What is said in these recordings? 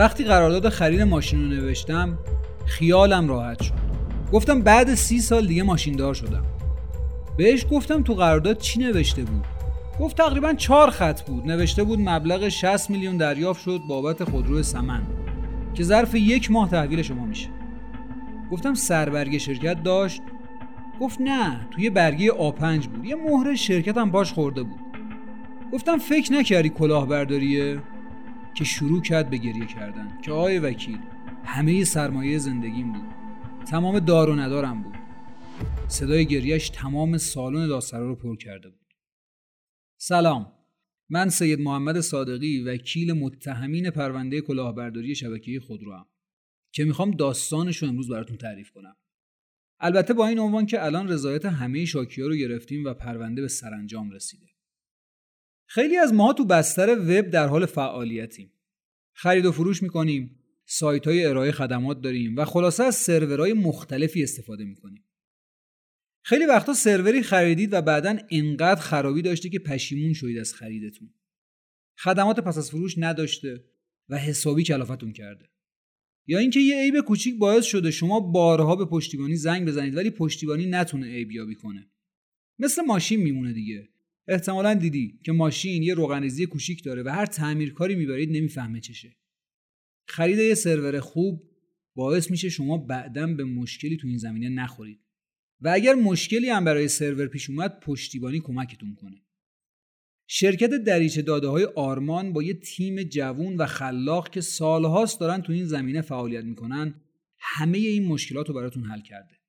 وقتی قرارداد خرید ماشین رو نوشتم خیالم راحت شد. گفتم بعد سی سال دیگه ماشیندار شدم. بهش گفتم تو قرارداد چی نوشته بود؟ گفت تقریبا چهار خط بود. نوشته بود مبلغ 60 میلیون دریافت شد بابت خودرو سمن که ظرف یک ماه تحویل شما میشه. گفتم سربرگ شرکت داشت؟ گفت نه توی برگه آ5 بود. یه مهر شرکت هم باش خورده بود. گفتم فکر نکردی کلاهبرداریه؟ که شروع کرد به گریه کردن که آقای وکیل همه سرمایه زندگیم بود. تمام دار و ندارم بود. صدای گریهش تمام سالن داسترا رو پر کرده بود. سلام من سید محمد صادقی وکیل متهمین پرونده کلاهبرداری شبکه خودروام که می‌خوام داستانش رو امروز براتون تعریف کنم. البته با این عنوان که الان رضایت همه شاکی رو گرفتیم و پرونده به سرانجام رسیده. خیلی از ما تو بستر وب در حال فعالیتیم. خرید و فروش می‌کنیم سایت های ارائه خدمات داریم و خلاصه از سرورهای مختلفی استفاده می‌کنیم. خیلی وقتا سروری خریدید و بعدا انقدر خرابی داشته که پشیمون شدید از خریدتون. خدمات پس از فروش نداشته و حسابی کلافتون کرده. یا اینکه یه عیب کوچیک باعث شده شما بارها به پشتیبانی زنگ بزنید ولی پشتیبانی نتونه عیب یابی کنه. مثل ماشین میمونه دیگه. احتمالا دیدی که ماشین یه روغنریزی کوچیک داره و هر تعمیرکاری می‌برید نمی‌فهمه چشه خرید یه سرور خوب باعث میشه شما بعدا به مشکلی تو این زمینه نخورید. و اگر مشکلی هم برای سرور پیش اومد پشتیبانی کمکتون کنه. شرکت دریچه داده های آرمان با یه تیم جوون و خلاق که سالهاست دارن تو این زمینه فعالیت می‌کنن همه این مشکلات رو براتون حل کرده.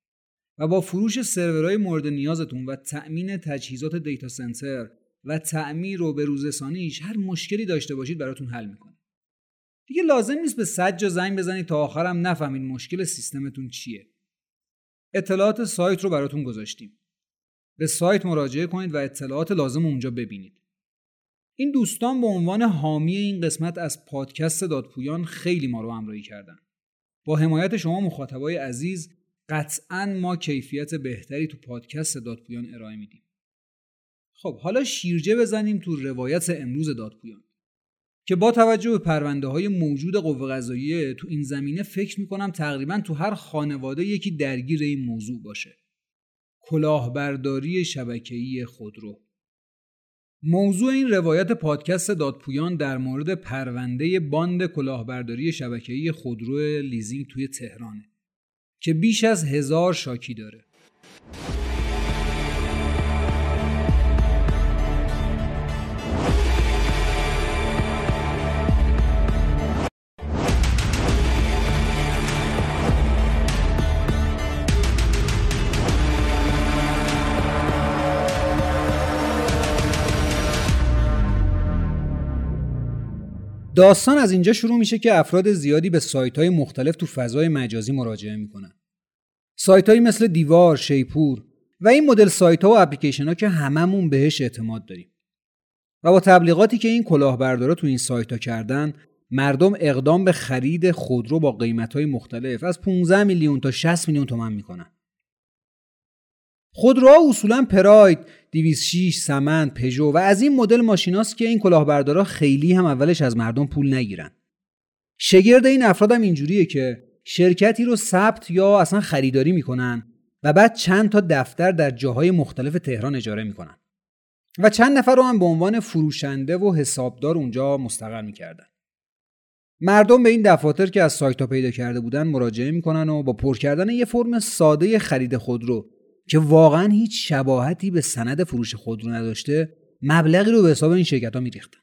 و با فروش سرورهای مورد نیازتون و تأمین تجهیزات دیتا سنتر و تعمیر و به هر مشکلی داشته باشید براتون حل می‌کنه. دیگه لازم نیست به صد جا زنگ بزنید تا آخرم نفهمید مشکل سیستمتون چیه. اطلاعات سایت رو براتون گذاشتیم. به سایت مراجعه کنید و اطلاعات لازم اونجا ببینید. این دوستان به عنوان حامی این قسمت از پادکست دادپویان خیلی ما رو همراهی کردن. با حمایت شما مخاطبای عزیز قطعا ما کیفیت بهتری تو پادکست دادپویان ارائه میدیم. خب حالا شیرجه بزنیم تو روایت امروز دادپویان که با توجه به پرونده های موجود قوه قضاییه تو این زمینه فکر می‌کنم تقریبا تو هر خانواده یکی درگیر این موضوع باشه. کلاهبرداری شبکه‌ای خودرو. موضوع این روایت پادکست دادپویان در مورد پرونده باند کلاهبرداری شبکه‌ای خودرو لیزینگ توی تهرانه. که بیش از هزار شاکی داره. داستان از اینجا شروع میشه که افراد زیادی به سایت های مختلف تو فضای مجازی مراجعه می‌کنن. سایت های مثل دیوار، شیپور و این مدل سایت ها و اپلیکیشن ها که هممون بهش اعتماد داریم. و با تبلیغاتی که این کلاهبردارا تو این سایت ها کردن مردم اقدام به خرید خودرو با قیمت های مختلف از 15 میلیون تا 60 میلیون تومن می‌کنن. خودروها اصولا پراید 206 سمن پژو و از این مدل ماشیناست که این کلاهبردارا خیلی هم اولش از مردم پول نگیرن. شگرد این افراد هم اینجوریه که شرکتی رو ثبت یا اصلا خریداری می‌کنن و بعد چند تا دفتر در جاهای مختلف تهران اجاره می‌کنن. و چند نفر رو هم به عنوان فروشنده و حسابدار اونجا مستقر می‌کردن. مردم به این دفاتر که از سایت ها پیدا کرده بودن مراجعه می‌کنن و با پر کردن یه فرم ساده خرید خودرو که واقعا هیچ شباهتی به سند فروش خودرو نداشته مبلغی رو به حساب این شرکت ها میریختن.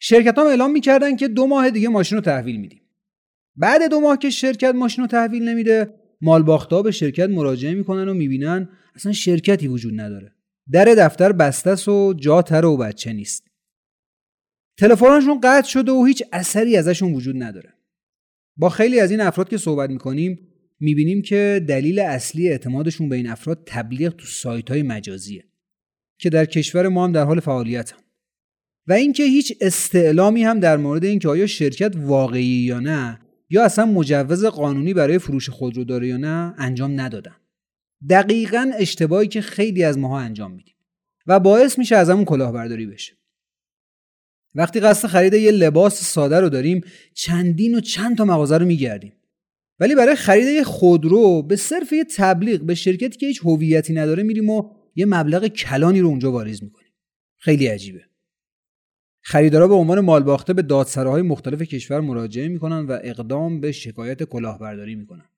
شرکت ها اعلام می‌کردن که دو ماه دیگه ماشین رو تحویل میدیم. بعد دو ماه که شرکت ماشین رو تحویل نمیده مالباختا به شرکت مراجعه می‌کنن و می‌بینن اصلا شرکتی وجود نداره. در دفتر بسته و جا تره و بچه نیست. تلفنشون قطع شده و هیچ اثری ازشون وجود نداره. با خیلی از این افراد که صحبت می‌کنیم می‌بینیم که دلیل اصلی اعتمادشون به این افراد تبلیغ تو سایت های مجازیه که در کشور ما هم در حال فعالیت هم. و اینکه هیچ استعلامی هم در مورد اینکه آیا شرکت واقعی یا نه یا اصلا مجوز قانونی برای فروش خودرو داره یا نه انجام ندادن. دقیقا اشتباهی که خیلی از ماها انجام میدیم و باعث میشه از همون کلاهبرداری بشه. وقتی قصد خرید یه لباس ساده رو داریم چندین و چند تا مغازه رو میگردیم. ولی برای خرید یه خودرو به صرف یه تبلیغ به شرکتی که هیچ هویتی نداره میریم و یه مبلغ کلانی رو اونجا واریز می‌کنیم. خیلی عجیبه. خریدارا به عنوان مالباخته به دادسراهای مختلف کشور مراجعه می‌کنن و اقدام به شکایت کلاهبرداری می‌کنن.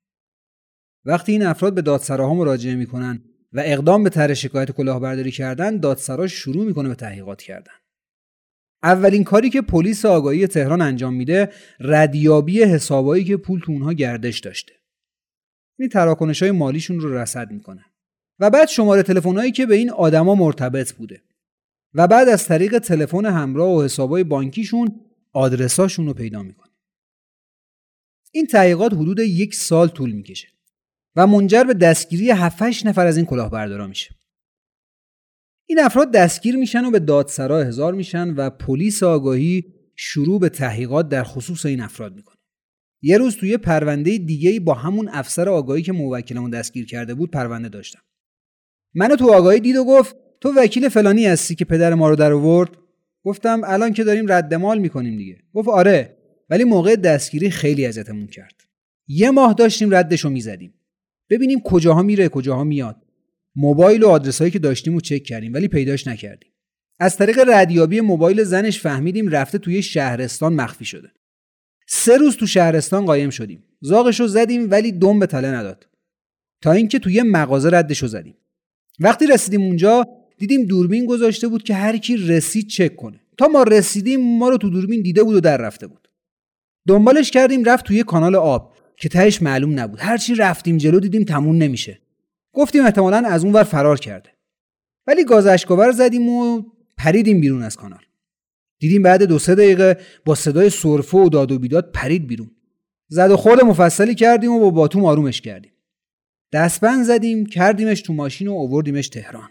وقتی این افراد به دادسراها مراجعه می‌کنن و اقدام به طرح شکایت کلاهبرداری کردن دادسرا شروع می‌کنه به تحقیقات کردن. اولین کاری که پلیس آگاهی تهران انجام میده ردیابی حسابایی که پول تو اونها گردش داشته. این تراکنش های مالیشون رو رصد می‌کنه. و بعد شماره تلفن‌هایی که به این آدما مرتبط بوده. و بعد از طریق تلفن همراه و حسابای بانکیشون آدرساشون رو پیدا می‌کنه. این تحقیقات حدود یک سال طول می‌کشه. و منجر به دستگیری 7 نفر از این کلاهبردارا میشه. این افراد دستگیر میشن و به دادسرا هزار میشن و پلیس آگاهی شروع به تحقیقات در خصوص این افراد می‌کنه. یه روز توی پرونده دیگه با همون افسر آگاهی که موکلمون دستگیر کرده بود پرونده داشتم. منو تو آگاهی دید و گفت تو وکیل فلانی هستی که پدر ما رو در آورد؟ گفتم الان که داریم رد مال می‌کنیم دیگه. گفت آره ولی موقع دستگیری خیلی اذیتمون کرد. یه ماه داشتیم ردشو می‌زدیم. ببینیم کجاها میره کجاها میاد. موبایل و آدرسهایی که داشتیم رو چک کردیم ولی پیداش نکردیم. از طریق ردیابی موبایل زنش فهمیدیم رفته توی شهرستان مخفی شده. سه روز تو شهرستان قایم شدیم. زاغشو زدیم ولی دم به تله نداد. تا اینکه توی مغازه ردشو زدیم. وقتی رسیدیم اونجا دیدیم دوربین گذاشته بود که هر کی رسید چک کنه. تا ما رسیدیم ما رو تو دوربین دیده بود و در رفته بود. دنبالش کردیم رفت توی کانال آب که تهش معلوم نبود. هرچی رفتیم جلو دیدیم تموم نمیشه. گفتیم احتمالا از اون ور فرار کرده. ولی گاز اشکاور زدیم و پریدیم بیرون از کانال. دیدیم بعد دو سه دقیقه با صدای سرفه و داد و بیداد پرید بیرون. زد و خورد مفصلی کردیم و با باتوم آرومش کردیم. دستبند زدیم کردیمش تو ماشین و آوردیمش تهران.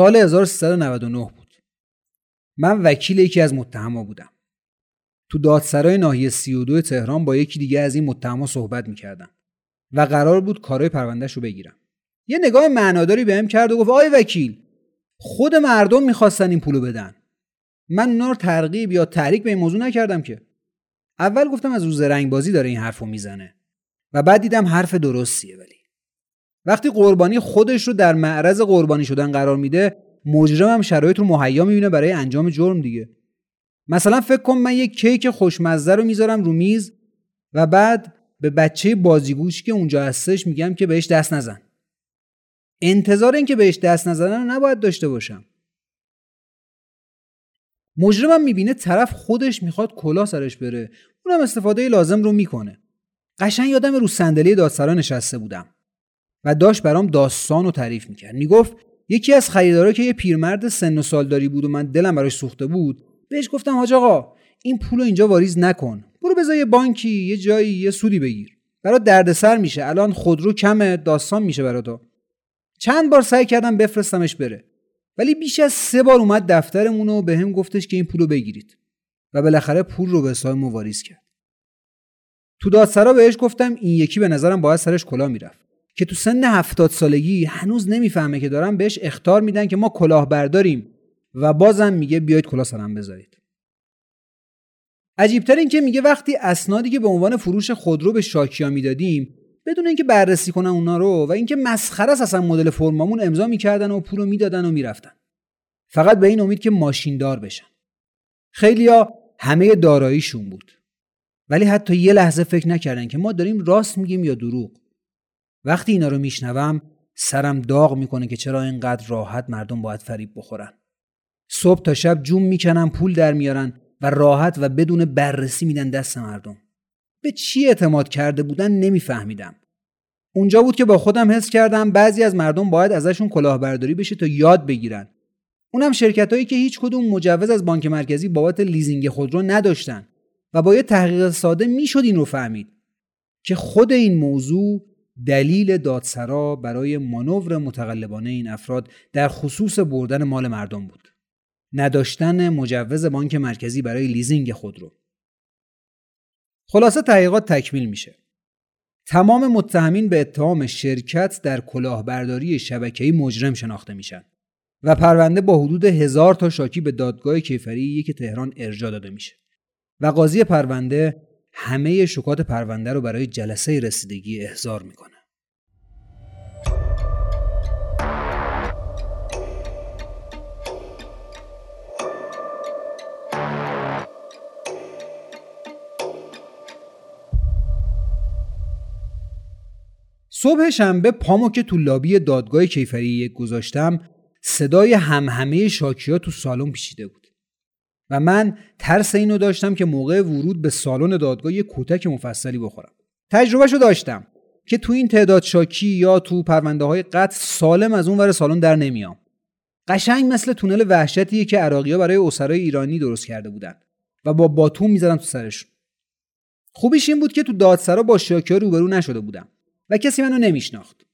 سال 1399 بود. من وکیل یکی از متهما بودم. تو دادسرای ناحیه 32 تهران با یکی دیگه از این متهما صحبت می‌کردم و قرار بود کارای پروندهش رو بگیرم. یه نگاه معناداری بهم کرد و گفت آی وکیل خود مردم می‌خواستن این پولو بدن. من اونا ترغیب یا تحریک به این موضوع نکردم که. اول گفتم از روز رنگ بازی داره این حرفو می‌زنه و بعد دیدم حرف درستیه ولی وقتی قربانی خودش رو در معرض قربانی شدن قرار میده مجرم هم شرایط رو مهیا می‌بینه برای انجام جرم دیگه. مثلا فکر کن من یک کیک خوشمزه رو می‌ذارم رو میز و بعد به بچه بازیگوش که اونجا هستش میگم که بهش دست نزن. انتظار این که بهش دست نزنن رو نباید داشته باشم. مجرمم می‌بینه طرف خودش می‌خواد کلا سرش بره. اونم استفاده لازم رو می‌کنه. قشنگ یادم رو صندلی دادسرا نشسته بودم. و داشت برام داستان رو تعریف می‌کرد. می‌گفت یکی از خریدارا که یه پیرمرد سن و سالداری بود و من دلم براش سوخته بود بهش گفتم حاج آقا این پول اینجا واریز نکن. برو بذار یه بانکی یه جایی یه سودی بگیر. برات دردسر میشه. الان خودرو کمه داستان میشه برات. چند بار سعی کردم بفرستمش بره. ولی بیش از سه بار اومد دفترمون و به هم گفتش که این پولو بگیرید. و بالاخره پول رو به حساب واریز کرد. تو دادسرا بهش گفتم این یکی به نظرم باید سرش کلا می‌رفت. که تو سن هفتاد سالگی هنوز نمی‌فهمه که دارن بهش اختار میدن که ما کلاه برداریم و بازم میگه بیاید کلاه سرم بذارید. عجیبتر این که میگه وقتی اسنادی که به عنوان فروش خودرو به شاکیا می‌دادیم بدون اینکه بررسی کنن اونا رو و اینکه مسخره است اصلا مدل فرمامون امضا می‌کردن و پول می‌دادن و می‌رفتن. فقط به این امید که ماشیندار بشن. خیلیا همه داراییشون بود. ولی حتی یه لحظه فکر نکردن که ما داریم راست میگیم یا دروغ. وقتی اینا رو میشنوم سرم داغ می‌کنه که چرا اینقدر راحت مردم باید فریب بخورن. صبح تا شب جوم می‌کنن پول در میارن و راحت و بدون بررسی میدن دست مردم. به چی اعتماد کرده بودن نمیفهمیدم. اونجا بود که با خودم حس کردم بعضی از مردم باید ازشون کلاهبرداری بشه تا یاد بگیرن. اونم شرکت هایی که هیچ کدوم مجوز از بانک مرکزی بابت لیزینگ خودرو نداشتن و با یه تحقیق ساده می‌شد این رو فهمید. که خود این موضوع دلیل دادسرا برای مانور متقلبانه این افراد در خصوص بردن مال مردم بود. نداشتن مجوز بانک مرکزی برای لیزینگ خودرو خلاصه تحقیقات تکمیل میشه. تمام متهمین به اتهام شرکت در کلاهبرداری شبکه‌ای مجرم شناخته میشن و پرونده با حدود هزار تا شاکی به دادگاه کیفری یک تهران ارجا داده میشه و قاضی پرونده همه شکات پرونده رو برای جلسه رسیدگی احضار می‌کنه. صبح شنبه پامو که تو لابی دادگاه کیفری یک گذاشتم صدای همهمه شاکیا تو سالن پیچیده بود. و من ترس اینو داشتم که موقع ورود به سالن دادگاه یک کودک مفصلی بخورم. تجربهشو داشتم که تو این تعداد شاکی یا تو پرونده های سالم از اون ور سالن در نمیام. قشنگ مثل تونل وحشتیه که عراقی ها برای اسرای ایرانی درست کرده بودن و با باتوم می‌زدن تو سرشون. خوبیش این بود که تو دادسرا با شاکی ها روبرو نشده بودم. و کسی منو نمیشناخت.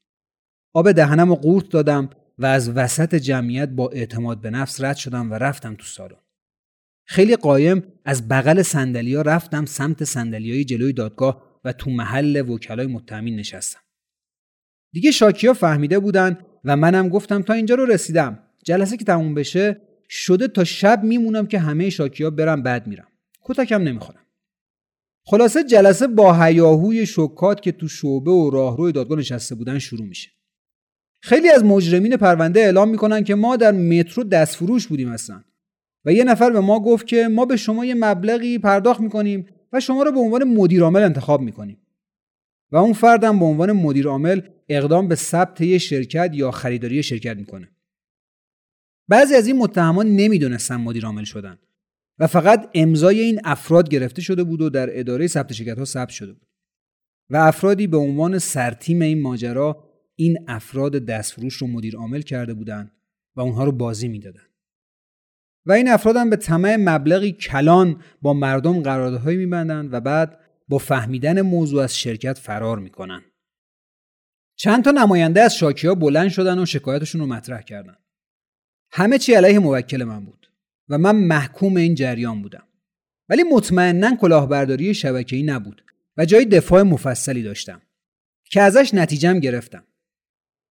آب دهنم و قورت دادم و از وسط جمعیت با اعتماد به نفس رد شدم و رفتم تو سالن. خیلی قایم از بغل سندلیا رفتم سمت سندلیای جلوی دادگاه و تو محل وکلای متهمین نشستم. دیگه شاکیا فهمیده بودن و منم گفتم تا اینجا رو رسیدم. جلسه که تموم بشه شده تا شب میمونم که همه شاکیا برم بعد میرم. کتکم نمی‌خورم. خلاصه جلسه با هیاهوی شکات که تو شعبه و راهروی دادگاه نشسته بودن شروع میشه. خیلی از مجرمین پرونده اعلام می‌کنن که ما در مترو دستفروش بودیم اصلا. و یه نفر به ما گفت که ما به شما یه مبلغی پرداخت می‌کنیم و شما رو به عنوان مدیر عامل انتخاب می‌کنیم. و اون فردم به عنوان مدیر عامل اقدام به ثبت یه شرکت یا خریداری شرکت می‌کنه. بعضی از این متهمان نمی‌دونستن مدیر عامل شدن. و فقط امضای این افراد گرفته شده بود و در اداره ثبت شرکت ها ثبت شده بود. و افرادی به عنوان سرتیم این ماجرا این افراد دستفروش رو مدیر عامل کرده بودند و اونها رو بازی می‌دادن و این افراد هم به طمع مبلغی کلان با مردم قراردادهایی میبندند و بعد با فهمیدن موضوع از شرکت فرار می‌کنن چند تا نماینده از شاکی ها بلند شدن و شکایتشون رو مطرح کردن. همه چی علیه موکل من بود. و من محکوم این جریان بودم. ولی مطمئنا کلاهبرداری شبکه‌ای نبود و جای دفاع مفصلی داشتم که ازش نتیجهم گرفتم.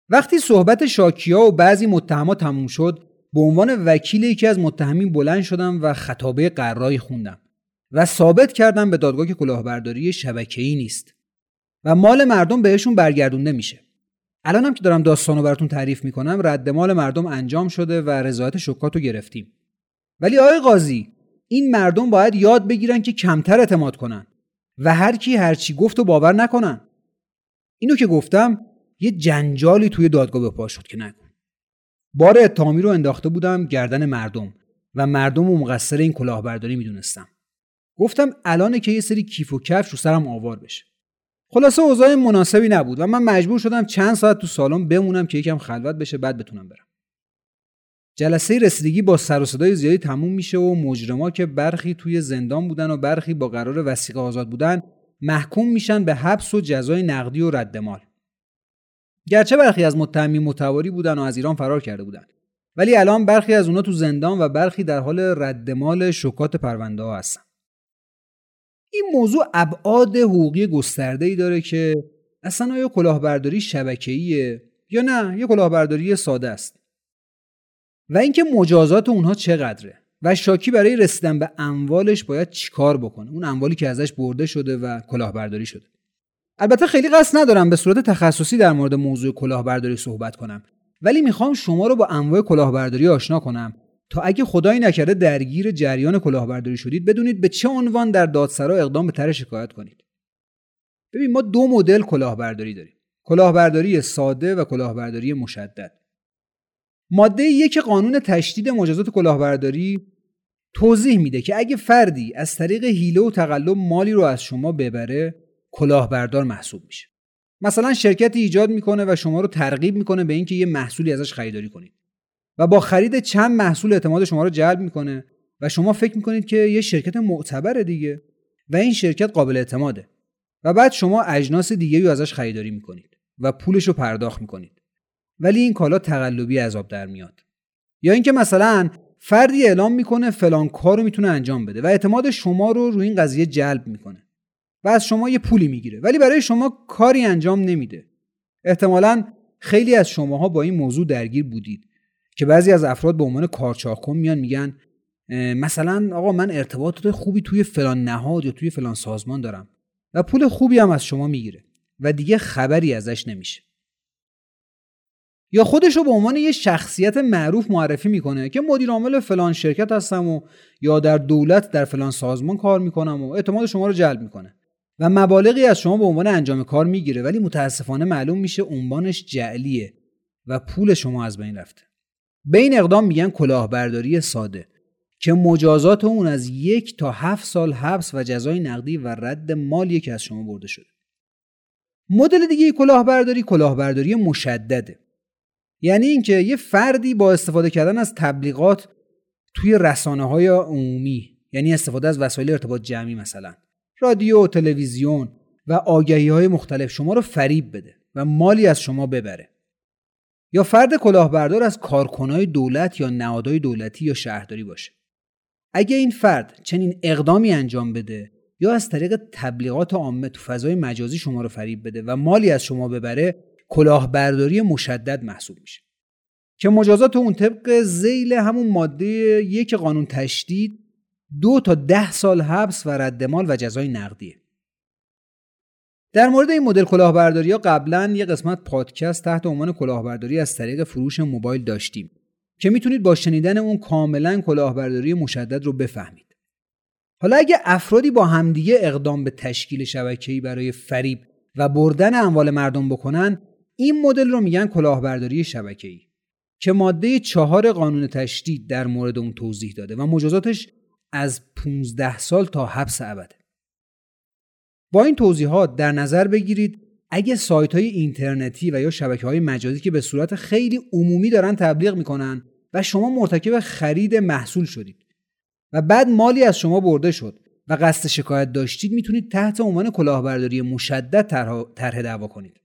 وقتی صحبت شاکیا و بعضی متهمات تموم شد به عنوان وکیل یکی از متهمین بلند شدم و خطابه قرایی خوندم و ثابت کردم به دادگاه که کلاهبرداری شبکه‌ای نیست و مال مردم بهشون برگردونده میشه. الانم که دارم داستانو براتون تعریف می‌کنم رد مال مردم انجام شده و رضایت شکاتو گرفتیم. ولی آقای قاضی این مردم باید یاد بگیرن که کمتر اعتماد کنن و هر کی هر چی گفت و باور نکنن. اینو که گفتم یه جنجالی توی دادگاه به پا شد که نکن بار اتهامی رو انداخته بودم گردن مردم و مردم و مقصر این کلاهبرداری می‌دونستم. گفتم الان که یه سری کیف و کفش رو سرم آوار بشه. خلاصه اوضاع مناسبی نبود و من مجبور شدم چند ساعت تو سالن بمونم که یکم خلوت بشه بعد بتونم برم. جلسه رسیدگی با سر و صدای زیادی تموم میشه و مجرما که برخی توی زندان بودن و برخی با قرار وسیقه آزاد بودن محکوم میشن به حبس و جزای نقدی و ردمال گرچه برخی از متهمین متواری بودن و از ایران فرار کرده بودند ولی الان برخی از اونا تو زندان و برخی در حال ردمال شکات پرونده ها هستن. این موضوع ابعاد حقوقی گسترده ای داره که اصلا آیا کلاهبرداری شبکه‌ایه یا نه؟ یه کلاهبرداری ساده است؟ و اینکه مجازات اونها چقدره و شاکی برای رسیدن به اموالش باید چیکار بکنه؟ اون اموالی که ازش برده شده و کلاهبرداری شده. البته خیلی قصد ندارم به صورت تخصصی در مورد موضوع کلاهبرداری صحبت کنم. ولی می‌خوام شما رو با انواع کلاهبرداری آشنا کنم تا اگه خدایی نکرده درگیر جریان کلاهبرداری شدید بدونید به چه عنوان در دادسرا اقدام به طرح شکایت کنید. ببین ما دو مدل کلاهبرداری داریم. کلاهبرداری ساده و کلاهبرداری مشدد. ماده یک قانون تشدید مجازات کلاهبرداری توضیح میده که اگه فردی از طریق حیله و تقلب مالی رو از شما ببره کلاهبردار محسوب میشه. مثلا شرکتی ایجاد می‌کنه و شما رو ترغیب می‌کنه به اینکه یه محصولی ازش خریداری کنید. و با خرید چند محصول اعتماد شما رو جلب می‌کنه و شما فکر می‌کنید که یه شرکت معتبره دیگه و این شرکت قابل اعتماده. و بعد شما اجناس دیگه رو ازش خریداری می‌کنید و پولش رو پرداخت می‌کنید. ولی این کالا تقلبی عذاب در میاد. یا اینکه مثلا فردی اعلام می‌کنه فلان کار رو می‌تونه انجام بده و اعتماد شما رو روی این قضیه جلب می‌کنه و از شما یه پولی می‌گیره ولی برای شما کاری انجام نمیده. احتمالا خیلی از شماها با این موضوع درگیر بودید که بعضی از افراد به عنوان کارچاکن میان میگن مثلا آقا من ارتباطات خوبی توی فلان نهاد یا توی فلان سازمان دارم و پول خوبی هم از شما می‌گیره و دیگه خبری ازش نمیشه. یا خودش رو به عنوان یه شخصیت معروف معرفی می‌کنه که مدیر عامل فلان شرکت هستم و یا در دولت در فلان سازمان کار می‌کنم و اعتماد شما رو جلب می‌کنه. و مبالغی از شما به عنوان انجام کار می‌گیره ولی متاسفانه معلوم میشه عنوانش جعلیه و پول شما از بین رفته. به این اقدام میگن کلاهبرداری ساده که مجازات اون از یک تا هفت سال حبس و جزای نقدی و رد مالیه که از شما برده شده. مدل دیگه کلاهبرداری کلاهبرداری مشدده. یعنی اینکه یه فردی با استفاده کردن از تبلیغات توی رسانه های عمومی یعنی استفاده از وسایل ارتباط جمعی مثلا رادیو تلویزیون و آگهی های مختلف شما رو فریب بده و مالی از شما ببره. یا فرد کلاهبردار از کارکنای دولت یا نهادهای دولتی یا شهرداری باشه. اگه این فرد چنین اقدامی انجام بده یا از طریق تبلیغات عامه تو فضای مجازی شما رو فریب بده و مالی از شما ببره کلاهبرداری مشدد محسوب میشه. که مجازات اون طبق زیل همون ماده یک قانون تشدید دو تا ده سال حبس و رد مال و جزای نقدیه. در مورد این مدل کلاهبرداری ها قبلا یه قسمت پادکست تحت عنوان کلاهبرداری از طریق فروش موبایل داشتیم که می‌تونید با شنیدن اون کاملا کلاهبرداری مشدد رو بفهمید. حالا اگه افرادی با همدیگه اقدام به تشکیل شبکه‌ای برای فریب و بردن اموال مردم بکنن این مدل رو میگن کلاهبرداری شبکه‌ای که ماده چهار قانون تشدید در مورد اون توضیح داده و مجازاتش از 15 سال تا حبس ابده با این توضیحات در نظر بگیرید اگه سایت های اینترنتی و یا شبکه های مجازی که به صورت خیلی عمومی دارن تبلیغ می‌کنن و شما مرتکب خرید محصول شدید و بعد مالی از شما برده شد و قصد شکایت داشتید می‌تونید تحت عنوان کلاهبرداری مشدد طرح دعوا کنید.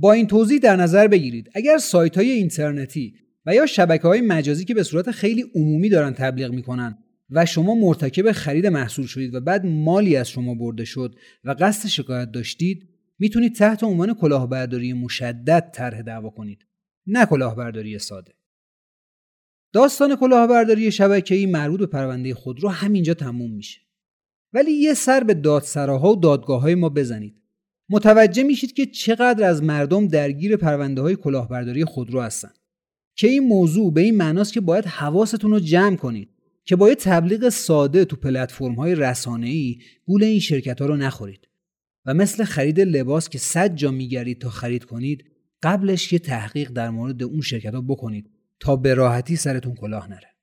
با این توضیح در نظر بگیرید. اگر سایت های اینترنتی و یا شبکه های مجازی که به صورت خیلی عمومی دارن تبلیغ می‌کنن و شما مرتکب خرید محصول شدید و بعد مالی از شما برده شد و قصد شکایت داشتید می‌تونید تحت عنوان کلاهبرداری مشدد طرح دعوا کنید. نه کلاهبرداری ساده. داستان کلاهبرداری شبکه‌ای مربوط به پرونده خودرو همینجا تموم میشه. ولی یه سر به دادسراها و دادگاه های ما بزنید. متوجه میشید که چقدر از مردم درگیر پرونده های کلاهبرداری خودرو هستن. که این موضوع به این معناست که باید حواستون رو جمع کنید که با یه تبلیغ ساده تو پلتفرم های رسانه ای گول این شرکت ها رو نخورید. و مثل خرید لباس که صد جا میگردید تا خرید کنید قبلش یه تحقیق در مورد اون شرکت ها بکنید تا به راحتی سرتون کلاه نره.